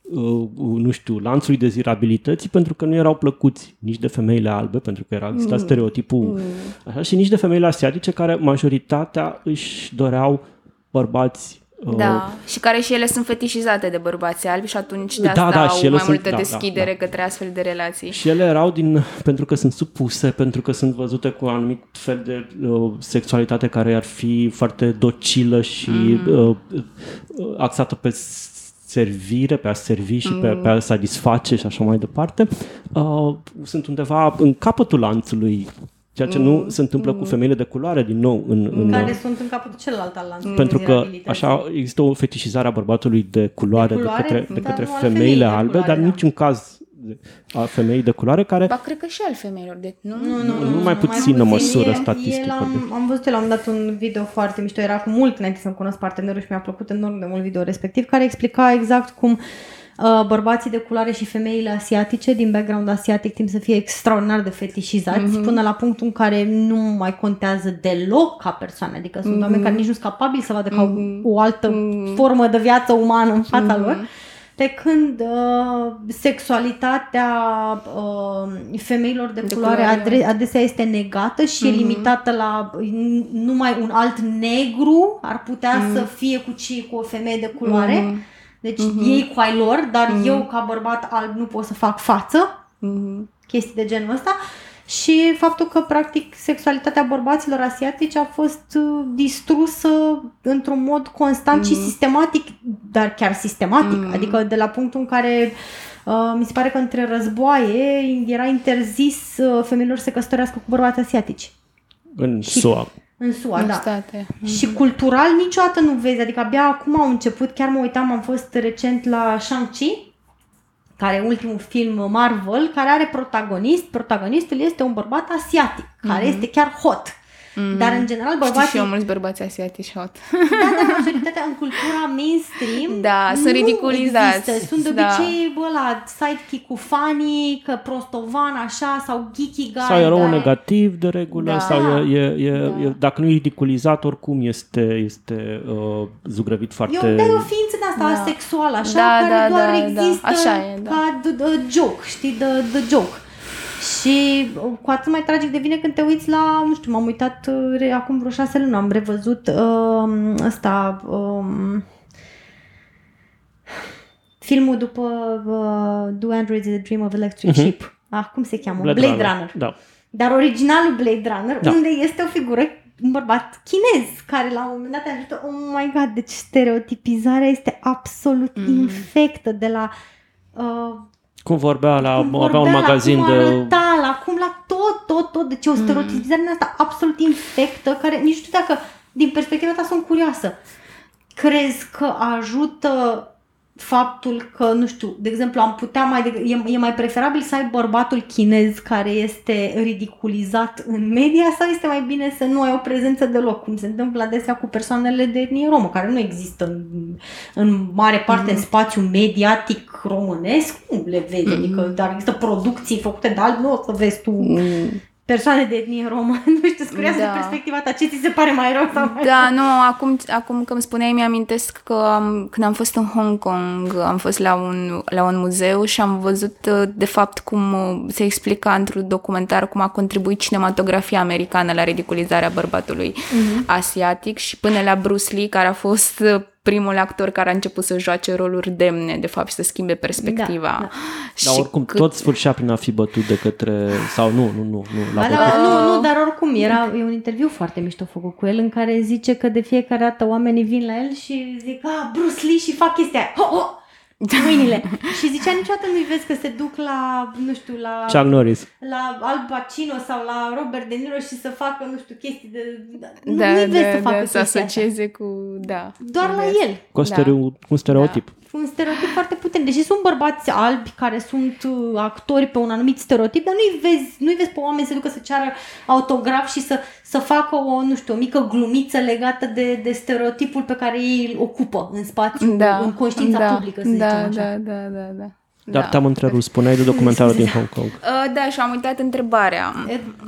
nu știu, lanțului dezirabilității pentru că nu erau plăcuți nici de femeile albe, pentru că era exista mm. stereotipul mm. așa, și nici de femeile asiatice care majoritatea își doreau bărbați uh, da, uh, și care și ele sunt fetișizate de bărbați albi și atunci de da, asta da, da, au mai sunt, multă da, deschidere da, da. către astfel de relații. Și ele erau din, pentru că sunt supuse, pentru că sunt văzute cu un anumit fel de uh, sexualitate care ar fi foarte docilă și mm. uh, axată pe servire, pe a servi și pe, pe a satisface și așa mai departe, uh, sunt undeva în capătul lanțului Ceea ce mm. nu se întâmplă mm. cu femeile de culoare, din nou. În, în, care uh, sunt în capătul celălalt al lanțului. Pentru că așa există o fetișizare a bărbatului de culoare de, culoare, de către, de către femeile albe, culoare, dar da. niciun caz a femeii de culoare care... Ba, cred că și al femeilor de... Nu, nu, nu, nu, nu mai puțină mai puțin, măsură statistică. am, am văzut la un dat un video foarte mișto, era cu mult înainte să-mi cunosc partenerul și mi-a plăcut enorm de mult video respectiv, care explica exact cum uh, bărbații de culoare și femeile asiatice din background asiatic timp să fie extraordinar de fetișizați mm-hmm. până la punctul în care nu mai contează deloc ca persoane. Adică sunt mm-hmm. oameni care nici nu sunt capabili să vadă ca mm-hmm. o altă mm-hmm. formă de viață umană în fața mm-hmm. lor. Pe când uh, sexualitatea uh, femeilor de, de culoare, culoare adesea este negată și mm-hmm. e mhm. limitată la numai un alt negru ar putea mm-hmm. să fie cu, ci, cu o femeie de culoare. Mm-hmm. Deci mm-hmm. ei cu ai lor, dar mm-hmm. eu ca bărbat alb nu pot să fac față. Mm-hmm. Chestii de genul ăsta. Uh, și faptul că, practic, sexualitatea bărbaților asiatici a fost uh, distrusă într-un mod constant mm. și sistematic, dar chiar sistematic, mm. adică de la punctul în care uh, mi se pare că între războaie era interzis uh, femeilor să se căsătorească cu bărbați asiatici. În și, SUA. În SUA, în da. State. Și cultural niciodată nu vezi, adică abia acum au început, chiar mă uitam, am fost recent la Shang-Chi, care e ultimul film Marvel, care are protagonist. Protagonistul este un bărbat asiatic, care mm-hmm. este chiar hot. Mm-hmm. Dar, în general, bărbații... Știi și eu mulți bărbați asiatici hot. Da, dar majoritatea în cultura mainstream da, sunt ridiculizați. Există. Sunt de da. obicei, da. bă, la sidekick cu funny, că prostovan, așa, sau geeky guy. Sau erou dar... negativ, de regulă, da. sau e, e, e, da. e, dacă nu e ridiculizat, oricum este, este uh, zugrăvit foarte... Eu, dar e o ființă de asta da. sexuală, așa, da, care da, doar da, există da. Așa e, da. ca the, the joke, știi, the, the joke. Și cu atât mai tragic devine când te uiți la, nu știu, m-am uitat re, acum vreo șase luni, am revăzut uh, ăsta, uh, filmul după uh, Do Androids a Dream of Electric uh-huh. Sheep. Ah, cum se cheamă? Blade, Blade Runner. Runner. Da. Dar originalul Blade Runner, da. unde este o figură un bărbat chinez care la un moment dat ajută, oh my god, deci stereotipizarea este absolut mm. infectă de la uh, cum vorbea la cum vorbea un magazin la cum de... Arăta, la cum la tot, tot, tot. Deci o mm. stereotipizare mm. asta absolut infectă, care nici nu știu dacă, din perspectiva ta, sunt curioasă. Crezi că ajută faptul că, nu știu, de exemplu, am putea mai, e, e mai preferabil să ai bărbatul chinez care este ridiculizat în media sau este mai bine să nu ai o prezență deloc, cum se întâmplă adesea cu persoanele de etnie romă, care nu există în, în mare parte mm-hmm. în spațiu mediatic românesc, nu le vezi, mm-hmm. adică dar există producții făcute de alt, nu o să vezi tu mm persoane de etnie romă. (laughs) nu știu, curioasă da. de perspectiva ta. Ce ți se pare mai rău sau mai Da, nu, acum, acum că îmi spuneai, mi-amintesc că am, când am fost în Hong Kong, am fost la un, la un muzeu și am văzut de fapt cum se explica într-un documentar cum a contribuit cinematografia americană la ridiculizarea bărbatului mm-hmm. asiatic și până la Bruce Lee, care a fost primul actor care a început să joace roluri demne, de fapt, și să schimbe perspectiva. Da, da. Și dar oricum cât... tot sfârșea prin a fi bătut de către... Sau nu, nu, nu. Nu, la da, nu, nu, dar oricum era e un interviu foarte mișto făcut cu el în care zice că de fiecare dată oamenii vin la el și zic, ah, Bruce Lee și fac chestia aia. Ho, ho! Mâinile. și zicea niciodată nu-i vezi că se duc la, nu știu, la... Chuck Norris. La Al Pacino sau la Robert De Niro și să facă, nu știu, chestii de... Da, nu-i vezi da, să facă da, să asocieze cu... Da. Doar la el. Cu, stereo, da. cu un stereotip. Da un stereotip foarte puternic. Deși sunt bărbați albi care sunt uh, actori pe un anumit stereotip, dar nu-i vezi, nu-i vezi pe oameni să ducă să ceară autograf și să, să facă o, nu știu, o mică glumiță legată de, de stereotipul pe care ei îl ocupă în spațiu, da, în conștiința da, publică, să da, zicem așa. Da, da, da, da. Dar da. te-am întrerupt, spuneai de documentarul (laughs) din Hong Kong. Uh, da, și am uitat întrebarea.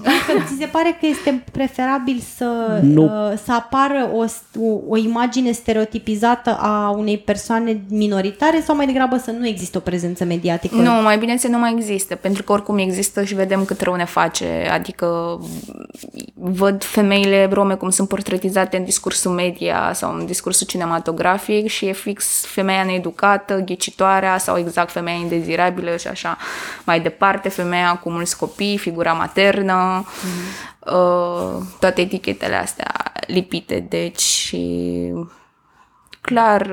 Dacă ți se pare că este preferabil să, nu. uh, să apară o, o, o imagine stereotipizată a unei persoane minoritare sau mai degrabă să nu există o prezență mediatică? Nu, mai bine să nu mai există, pentru că oricum există și vedem cât rău ne face. Adică văd femeile rome cum sunt portretizate în discursul media sau în discursul cinematografic și e fix femeia needucată, ghicitoarea sau exact femeia indezirabilă și așa mai departe, femeia cu mulți copii, figura maternă, mm-hmm. uh, toate etichetele astea lipite, deci clar,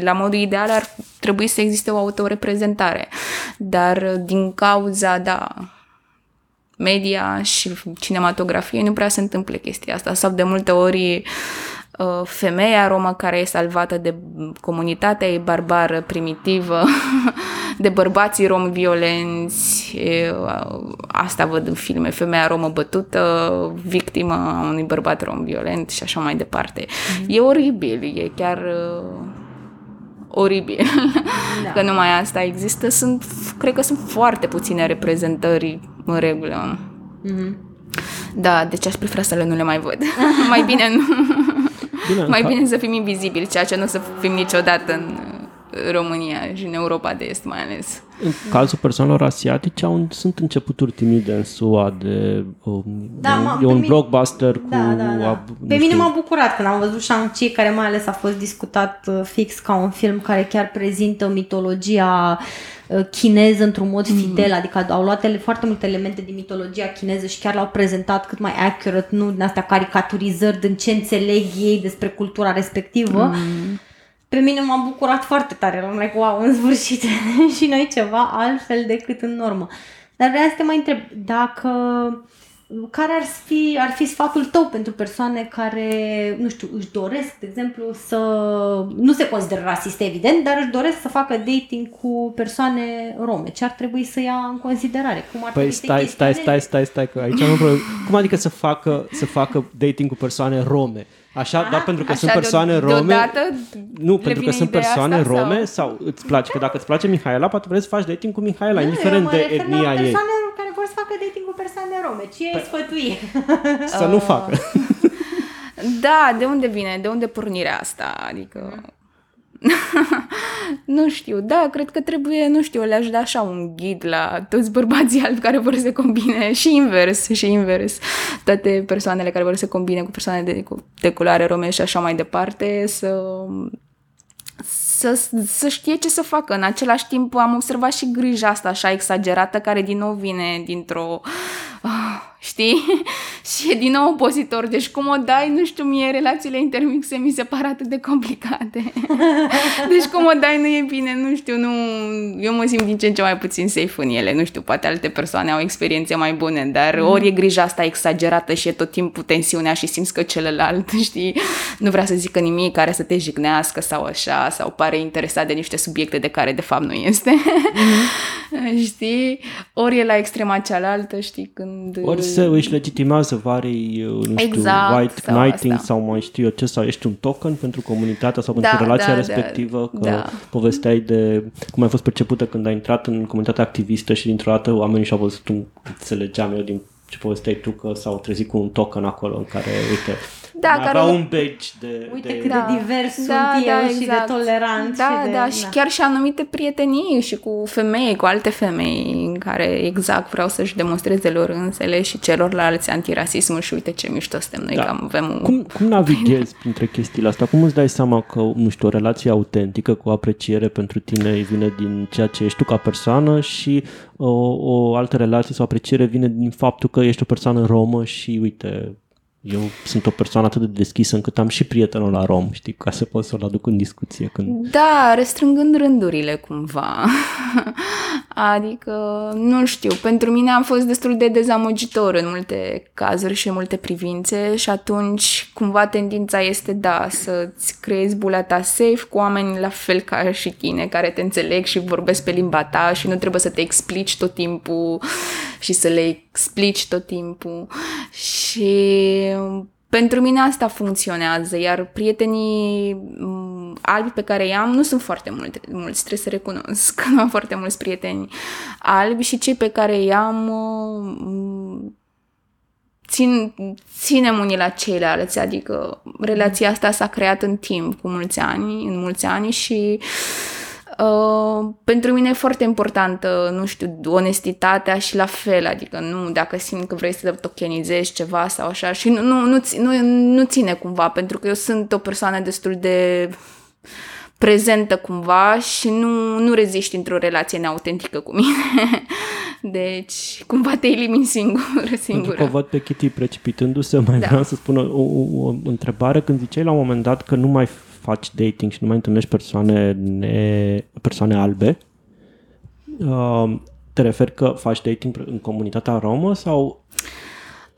la modul ideal ar trebui să existe o autoreprezentare, dar din cauza, da, media și cinematografie nu prea se întâmplă chestia asta. Sau de multe ori Uh, femeia romă care e salvată de comunitatea ei barbară, primitivă, (laughs) de bărbații romi violenți. Uh, asta văd în filme. Femeia romă bătută, victimă a unui bărbat rom violent și așa mai departe. Mm-hmm. E oribil, e chiar uh, oribil. Da. Că numai asta există. Sunt, cred că sunt foarte puține reprezentări în regulă. Mm-hmm. Da, deci aș prefera să le nu le mai văd. (laughs) mai bine nu. Bine, mai bine să fim invizibili, ceea ce nu o să fim niciodată în România și în Europa de Est mai ales. În cazul persoanelor asiatice au, sunt începuturi timide în SUA de um, da, de, e un mine, blockbuster cu... Da, da, da. Ab, pe mine m-a bucurat când am văzut Shang-Chi, care mai ales a fost discutat uh, fix ca un film care chiar prezintă mitologia uh, chineză într-un mod mm. fidel, mm. adică au luat ele, foarte multe elemente din mitologia chineză și chiar l-au prezentat cât mai accurate, nu din astea caricaturizări din ce înțeleg ei despre cultura respectivă. Mm pe mine m-a bucurat foarte tare. Eram like, wow, în sfârșit (laughs) și noi ceva altfel decât în normă. Dar vreau să te mai întreb, dacă care ar fi, ar fi sfatul tău pentru persoane care, nu știu, își doresc, de exemplu, să nu se consideră rasiste, evident, dar își doresc să facă dating cu persoane rome. Ce ar trebui să ia în considerare? Cum ar păi stai, stai, stai, stai, stai, că aici nu Cum adică să facă, să facă dating cu persoane rome? Așa, ah, doar pentru că sunt persoane de, rome. Nu, pentru că sunt persoane asta, rome sau? sau îți place, că dacă îți place Mihaela, poate vrei să faci dating cu Mihaela, nu, indiferent de etnia ei. persoane care vor să facă dating cu persoane rome. Ce păi, sfătui? (laughs) Să nu facă. (laughs) Da, de unde vine? De unde pornirea asta? Adică (laughs) nu știu, da, cred că trebuie, nu știu, le-aș da așa un ghid la toți bărbații albi care vor să se combine și invers, și invers. Toate persoanele care vor să se combine cu persoane de, cu, de culoare rome și așa mai departe, să să, să știe ce să facă. În același timp am observat și grija asta așa exagerată care din nou vine dintr-o uh, știi? (laughs) și e din nou opozitor. Deci cum o dai, nu știu, mie relațiile intermixe mi se par atât de complicate. (laughs) deci cum o dai nu e bine, nu știu, nu... Eu mă simt din ce în ce mai puțin safe în ele. Nu știu, poate alte persoane au experiențe mai bune, dar mm. ori e grija asta exagerată și e tot timpul tensiunea și simți că celălalt, (laughs) știi, nu vrea să zică nimic care să te jignească sau așa, sau pare interesat de niște subiecte de care de fapt nu este. mm. știi? Ori e la extrema cealaltă, știi, când... Ori se își legitimează varii, uh, nu știu, exact, white sau knighting asta. sau mai știu eu ce, sau ești un token pentru comunitatea sau pentru da, relația da, respectivă, da, că da. povesteai de cum ai fost percepută când ai intrat în comunitatea activistă și dintr-o dată oamenii și-au văzut, un, înțelegeam eu din ce povesteai tu că s-au trezit cu un token acolo în care, uite, da, mai care avea un badge de... Uite de... cât da, de divers da, sunt da, eu exact. și de exact. tolerant. Da, și de, da, și chiar și anumite prietenii și cu femei, cu alte femei în care exact vreau să-și demonstreze lor însele și celorlalți antirasismul și uite ce mișto suntem noi, da. că avem un... Cum, cum navighezi printre chestiile astea? Cum îți dai seama că, nu știu, o relație autentică cu apreciere pentru tine vine din ceea ce ești tu ca persoană și o, o altă relație sau apreciere vine din faptul că ești o persoană romă și, uite, eu sunt o persoană atât de deschisă încât am și prietenul la rom, știi, ca să pot să-l aduc în discuție. Când... Da, restrângând rândurile cumva. (laughs) adică, nu știu, pentru mine a fost destul de dezamăgitor în multe cazuri și în multe privințe și atunci cumva tendința este, da, să-ți creezi bula ta safe cu oameni la fel ca și tine, care te înțeleg și vorbesc pe limba ta și nu trebuie să te explici tot timpul și să le explici tot timpul. Și pentru mine asta funcționează, iar prietenii mm, albi pe care i-am nu sunt foarte mulți, mulți trebuie să recunosc că nu am foarte mulți prieteni albi și cei pe care i-am mm, țin, ținem unii la ceilalți, adică relația asta s-a creat în timp, cu mulți ani, în mulți ani și uh, Uh, pentru mine e foarte importantă, nu știu, onestitatea și la fel, adică nu dacă simt că vrei să tokenizezi ceva sau așa și nu, nu, nu, nu, nu ține cumva, pentru că eu sunt o persoană destul de prezentă cumva și nu, nu reziști într-o relație neautentică cu mine. (laughs) Deci, cumva te elimini singur, singură. (laughs) Pentru că văd pe Kitty precipitându-se, mai da. vreau să spun o, o, o întrebare. Când ziceai la un moment dat că nu mai faci dating și nu mai întâlnești persoane, ne, persoane albe, uh, te referi că faci dating în comunitatea romă sau...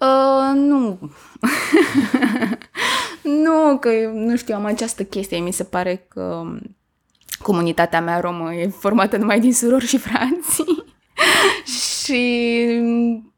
Uh, nu. (laughs) nu, că nu știu, am această chestie. Mi se pare că comunitatea mea romă e formată numai din surori și frații. (laughs) și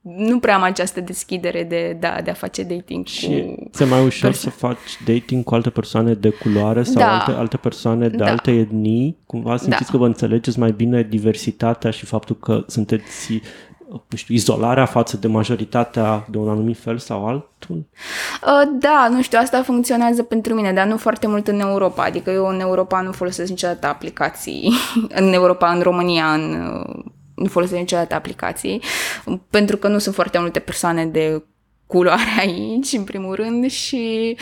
nu prea am această deschidere de, da, de a face dating Și cu... ți mai ușor perso- să faci dating cu alte persoane de culoare sau Da. alte, alte persoane de Da. alte etnii? Cumva simțiți Da. că vă înțelegeți mai bine diversitatea și faptul că sunteți nu știu, izolarea față de majoritatea de un anumit fel sau altul? Uh, Da, nu știu, asta funcționează pentru mine, dar nu foarte mult în Europa. Adică eu în Europa nu folosesc niciodată aplicații. (laughs) în Europa, în România, în, uh, nu folosesc niciodată aplicații, pentru că nu sunt foarte multe persoane de culoare (laughs) aici, în primul rând, și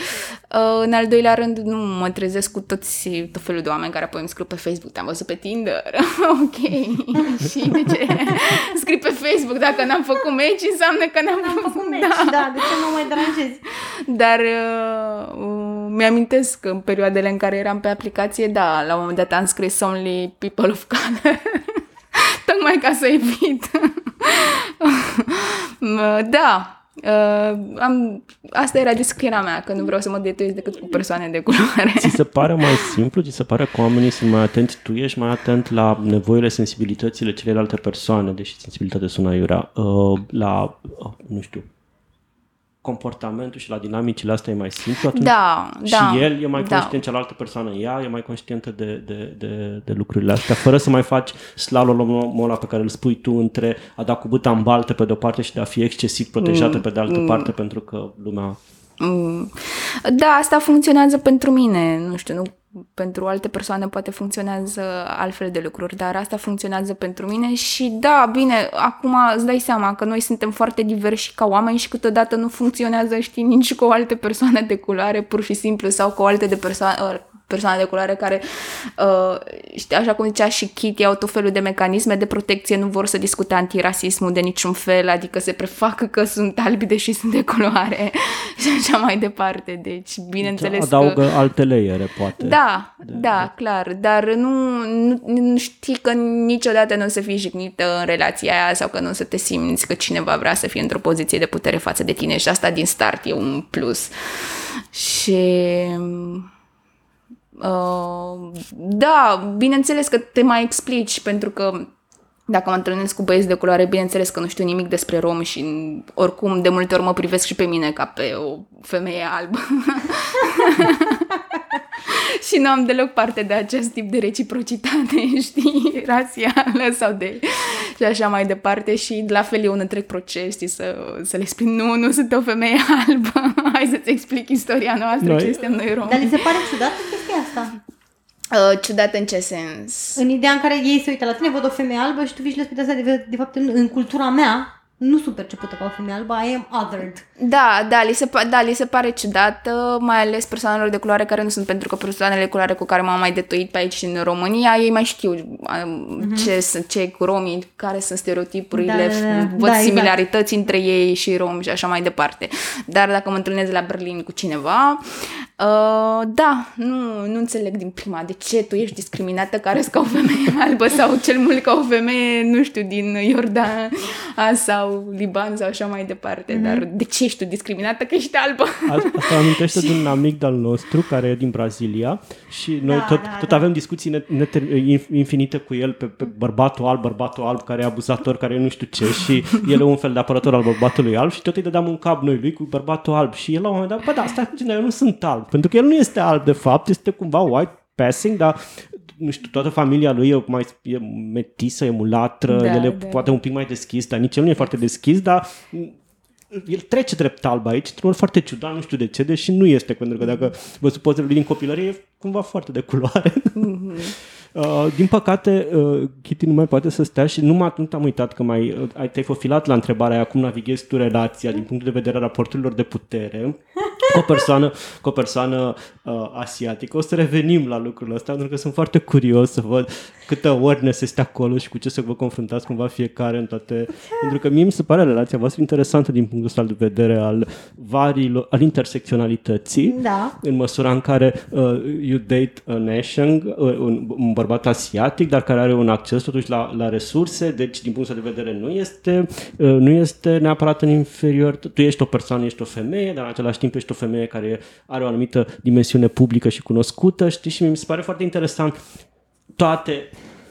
uh, în al doilea rând nu mă trezesc cu toți, tot felul de oameni care apoi îmi scriu pe Facebook, te-am văzut pe Tinder, (laughs) ok, (laughs) și de ce scrii pe Facebook dacă n-am făcut match, înseamnă că n-am, Am făcut match, da, de ce mă mai deranjezi? dar uh, uh, mi-amintesc că în perioadele în care eram pe aplicație, da, la un moment dat am scris only people of color. Tocmai ca să evit. (laughs) Uh, da, uh, am, asta era descrierea mea, că nu vreau să mă detuiesc decât cu persoane de culoare. Ți se pare mai simplu? Ți se pare că oamenii sunt mai atenți? Tu ești mai atent la nevoile, sensibilitățile celelalte persoane, deși sensibilitatea sună aiurea, uh, la, uh, nu știu, comportamentul și la dinamicile astea e mai simplu atunci? Da, și da. el e mai da. conștient, cealaltă persoană ea e mai conștientă de, de, de, de lucrurile astea, fără să mai faci slalomul ăla pe care îl spui tu între a da cu băta în baltă pe de-o parte și de a fi excesiv protejată pe de altă parte pentru că lumea... Mm. Da, asta funcționează pentru mine, nu știu, nu pentru alte persoane poate funcționează altfel de lucruri, dar asta funcționează pentru mine și da, bine, acum îți dai seama că noi suntem foarte diversi ca oameni și câteodată nu funcționează, știi, nici cu o altă persoană de culoare, pur și simplu, sau cu o altă de persoane, persoane de culoare care, uh, știi, așa cum zicea și Kitty, au tot felul de mecanisme de protecție, nu vor să discute antirasismul de niciun fel, adică se prefac că sunt albi deși sunt de culoare (laughs) și așa mai departe. Deci, bineînțeles Adaugă că... alte layere, poate. Da, da, clar, dar nu, nu, nu știi că niciodată nu o să fii jignită în relația aia sau că nu o să te simți că cineva vrea să fie într-o poziție de putere față de tine și asta din start e un plus. Și Uh, da, bineînțeles că te mai explici, pentru că dacă mă întâlnesc cu băieți de culoare, bineînțeles că nu știu nimic despre rom și oricum de multe ori mă privesc și pe mine ca pe o femeie albă. (laughs) (laughs) și nu am deloc parte de acest tip de reciprocitate, (laughs) știi, rasială sau de... și așa mai departe și la fel e un întreg proces, știi, să, să le explic, nu, nu sunt o femeie albă, (laughs) hai să-ți explic istoria noastră, Noi- ce suntem noi romi. Dar li se pare ciudată chestia asta? Uh, ciudat în ce sens? În ideea în care ei se uită la tine, văd o femeie albă și tu vii și le spui de asta, de, de fapt, în, în cultura mea, nu sunt percepută ca o femeie albă, I am othered. Da, da, li se, pa- da, li se pare ciudat, uh, mai ales persoanelor de culoare care nu sunt, pentru că persoanele de culoare cu care m-am mai detuit pe aici în România, ei mai știu um, ce sunt cei cu romii, care sunt stereotipurile, Da, da, da. văd Da, exact. similarități între ei și romi și așa mai departe. Dar dacă mă întâlnesc la Berlin cu cineva, uh, da, nu, nu înțeleg din prima de ce tu ești discriminată care ca o femeie (laughs) albă sau cel mult ca o femeie, nu știu, din Iordan (laughs) sau Liban sau așa mai departe. Mhm. Dar de ce ești tu discriminată că ești albă? Asta (laughs) asta amintește de un amic de-al nostru care e din Brazilia și noi Da, tot, da, tot da. avem discuții net, net, infinite cu el pe, pe bărbatul alb, bărbatul alb care e abuzator, care e nu știu ce și el e un fel de apărător al bărbatului alb și tot îi dădeam un cap noi lui cu bărbatul alb și el la un moment dat, bă da, stai puțin, dar eu nu sunt alb, pentru că el nu este alb de fapt, este cumva white passing, dar nu știu, toată familia lui e mai e metisă, e mulatră, Da, el e da. poate un pic mai deschis, dar nici el nu e foarte deschis, dar el trece drept alb aici, într-un mod foarte ciudat, nu știu de ce, deși nu este, pentru că dacă vă pozele lui din copilărie, e cumva foarte de culoare. (laughs) Uh, din păcate, uh, Kitty nu mai poate să stea și nu, m-a, nu te-am uitat că mai uh, ai te-ai fofilat la întrebarea aia cum navighezi tu relația din punctul de vedere a raporturilor de putere (laughs) cu o persoană, cu o persoană uh, asiatică. O să revenim la lucrul ăsta pentru că sunt foarte curios să văd câtă awareness este acolo și cu ce să vă confruntați cumva fiecare în toate. Pentru că mie mi se pare relația voastră interesantă din punctul ăsta de vedere al variilor, al intersecționalității Da. în măsura în care uh, you date an Asian, uh, un, un bărbat asiatic, dar care are un acces totuși la, la resurse, deci din punctul de vedere nu este, uh, nu este neapărat în inferior. Tu ești o persoană, ești o femeie, dar în același timp ești o femeie care are o anumită dimensiune publică și cunoscută, știi? Și mi se pare foarte interesant toate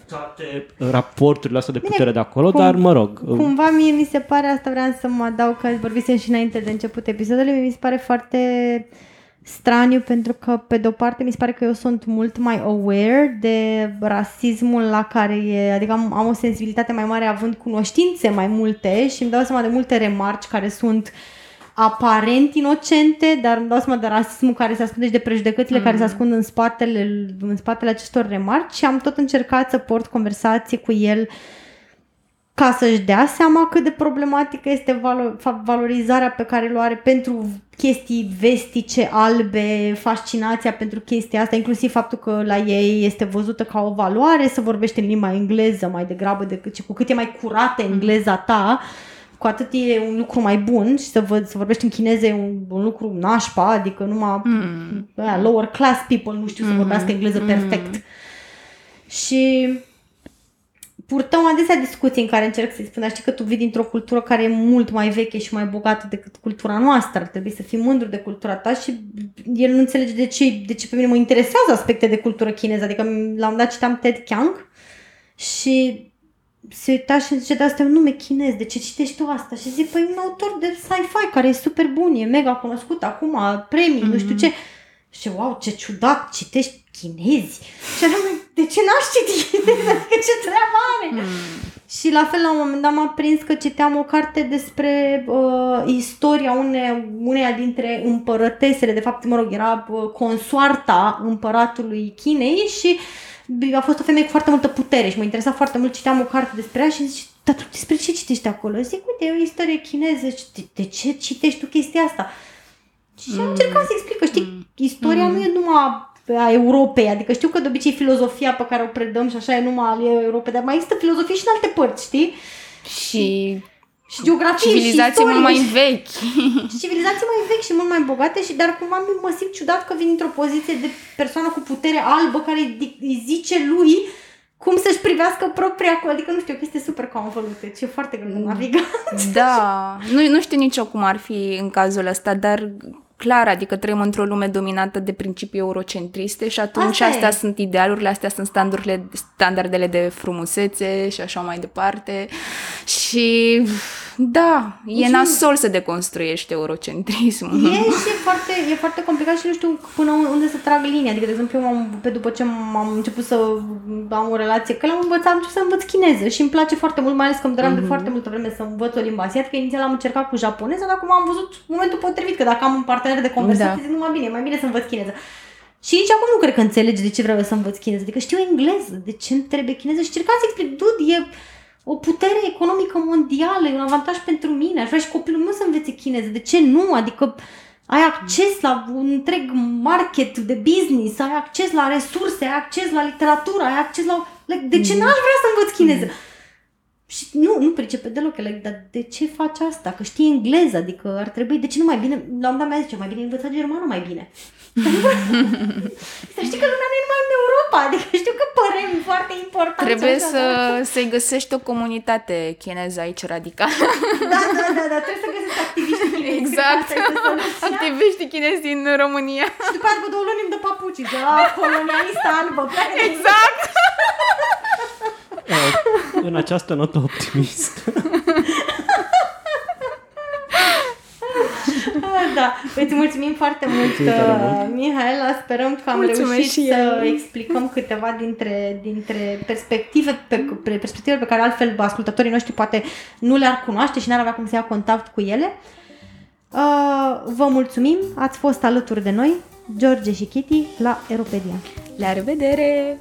toate raporturile astea de putere de acolo, cum, dar mă rog. Cumva mie mi se pare, asta vreau să mă adaug că vorbisem și înainte de început episodele, mi se pare foarte straniu pentru că, pe de-o parte, mi se pare că eu sunt mult mai aware de rasismul la care e, adică am, am o sensibilitate mai mare având cunoștințe mai multe și îmi dau seama de multe remarci care sunt aparent inocente, dar îmi dau seama de rasismul care se ascunde și de prejudecățile mm. care se ascund în spatele, în spatele acestor remarci și am tot încercat să port conversații cu el uh, ca să-și dea seama cât de problematică este valorizarea pe care o are pentru chestii vestice, albe, fascinația pentru chestia asta, inclusiv faptul că la ei este văzută ca o valoare să vorbește în limba engleză mai degrabă decât cu cât e mai curată engleza ta, cu atât e un lucru mai bun și să, vă, să vorbești în chineză e un, un lucru nașpa, adică numai mm. aia, lower class people nu știu mm. să vorbească engleză mm. perfect. Și purtăm adesea discuții în care încerc să-i spun, dar știi că tu vii dintr-o cultură care e mult mai veche și mai bogată decât cultura noastră, ar trebui să fii mândru de cultura ta și el nu înțelege de ce, de ce pe mine mă interesează aspecte de cultură chineză, adică la un dat citeam Ted Chiang și se uita și zice, dar asta e un nume chinez, de ce citești tu asta? Și zic, păi un autor de sci-fi care e super bun, e mega cunoscut acum, premii, mm-hmm. nu știu ce. Și wow, ce ciudat, citești chinezi. Și eram, de ce n-aș citi chinezi? Adică (laughs) ce treabă are? Mm. Și la fel, la un moment dat m-am prins că citeam o carte despre uh, istoria une, uneia dintre împărătesele, de fapt, mă rog, era uh, consoarta împăratului Chinei și a fost o femeie cu foarte multă putere și mă interesa foarte mult, citeam o carte despre ea și zice, dar tu despre ce citești acolo? Zic, uite, e o istorie chineză, de, de ce citești tu chestia asta? Și am încercat să explic că, știi, mm. istoria mm. nu e numai a Europei, adică știu că de obicei filozofia pe care o predăm și așa e numai al Europei, dar mai există filozofie și în alte părți, știi? Și și geografie civilizații și mult mai vechi. (laughs) Și civilizații mai vechi și mult mai bogate și dar cumva mă simt ciudat că vin într-o poziție de persoană cu putere albă care îi zice lui cum să-și privească propria, adică nu știu, o chestie super convolută și e foarte greu de navigat. Da, nu, nu știu nici eu cum ar fi în cazul ăsta, dar clar, adică trăim într-o lume dominată de principii eurocentriste și atunci Asta astea e. sunt idealurile, astea sunt standardele, standardele de frumusețe și așa mai departe. Și da, e și nasol să deconstruiești eurocentrismul. E și e foarte, e foarte complicat și nu știu până unde să trag linia. Adică, de exemplu, eu am, pe după ce am început să am o relație, că l-am învățat, am început să învăț chineză și îmi place foarte mult, mai ales că îmi doream mm-hmm. de mhm. foarte multă vreme să învăț o limbă asiatică. Inițial am încercat cu japoneză, dar acum am văzut momentul potrivit, că dacă am un partener de conversație, da. zic numai bine, mai bine să învăț chineză. Și nici acum nu cred că înțelege de ce vreau să învăț chineză. Adică știu engleză, de ce îmi trebuie chineză și încercați să explic, dude, e o putere economică mondială, e un avantaj pentru mine, aș vrea și copilul meu să învețe chineză, de ce nu? Adică ai acces la un întreg market de business, ai acces la resurse, ai acces la literatură, ai acces la... De ce n-aș vrea să învăț chineză? Și nu, nu pricepe deloc, like, dar de ce faci asta? Că știi engleză, adică ar trebui, de ce nu mai bine, la un dat mi-a zice, mai bine învăța germană mai bine. Să știi că lumea nu e numai în Europa, adică știu că părem foarte important. Trebuie să, să-i găsești o comunitate chineză aici radicală. da, da, da, da, trebuie să găsești activiști chinezi. Exact, activiști chinezi din România. Și după aceea, după două luni îmi dă papuci, de la colonialistă albă. Exact. în această notă optimistă. (laughs) (laughs) da, îți mulțumim foarte mult, uh, Mihaela. Sperăm că am Mulțumesc reușit să explicăm câteva dintre, dintre perspective pe, pe, perspective pe care altfel ascultătorii noștri poate nu le-ar cunoaște și n-ar avea cum să ia contact cu ele. Uh, vă mulțumim, ați fost alături de noi, George și Kitty, la Eropedia. La revedere!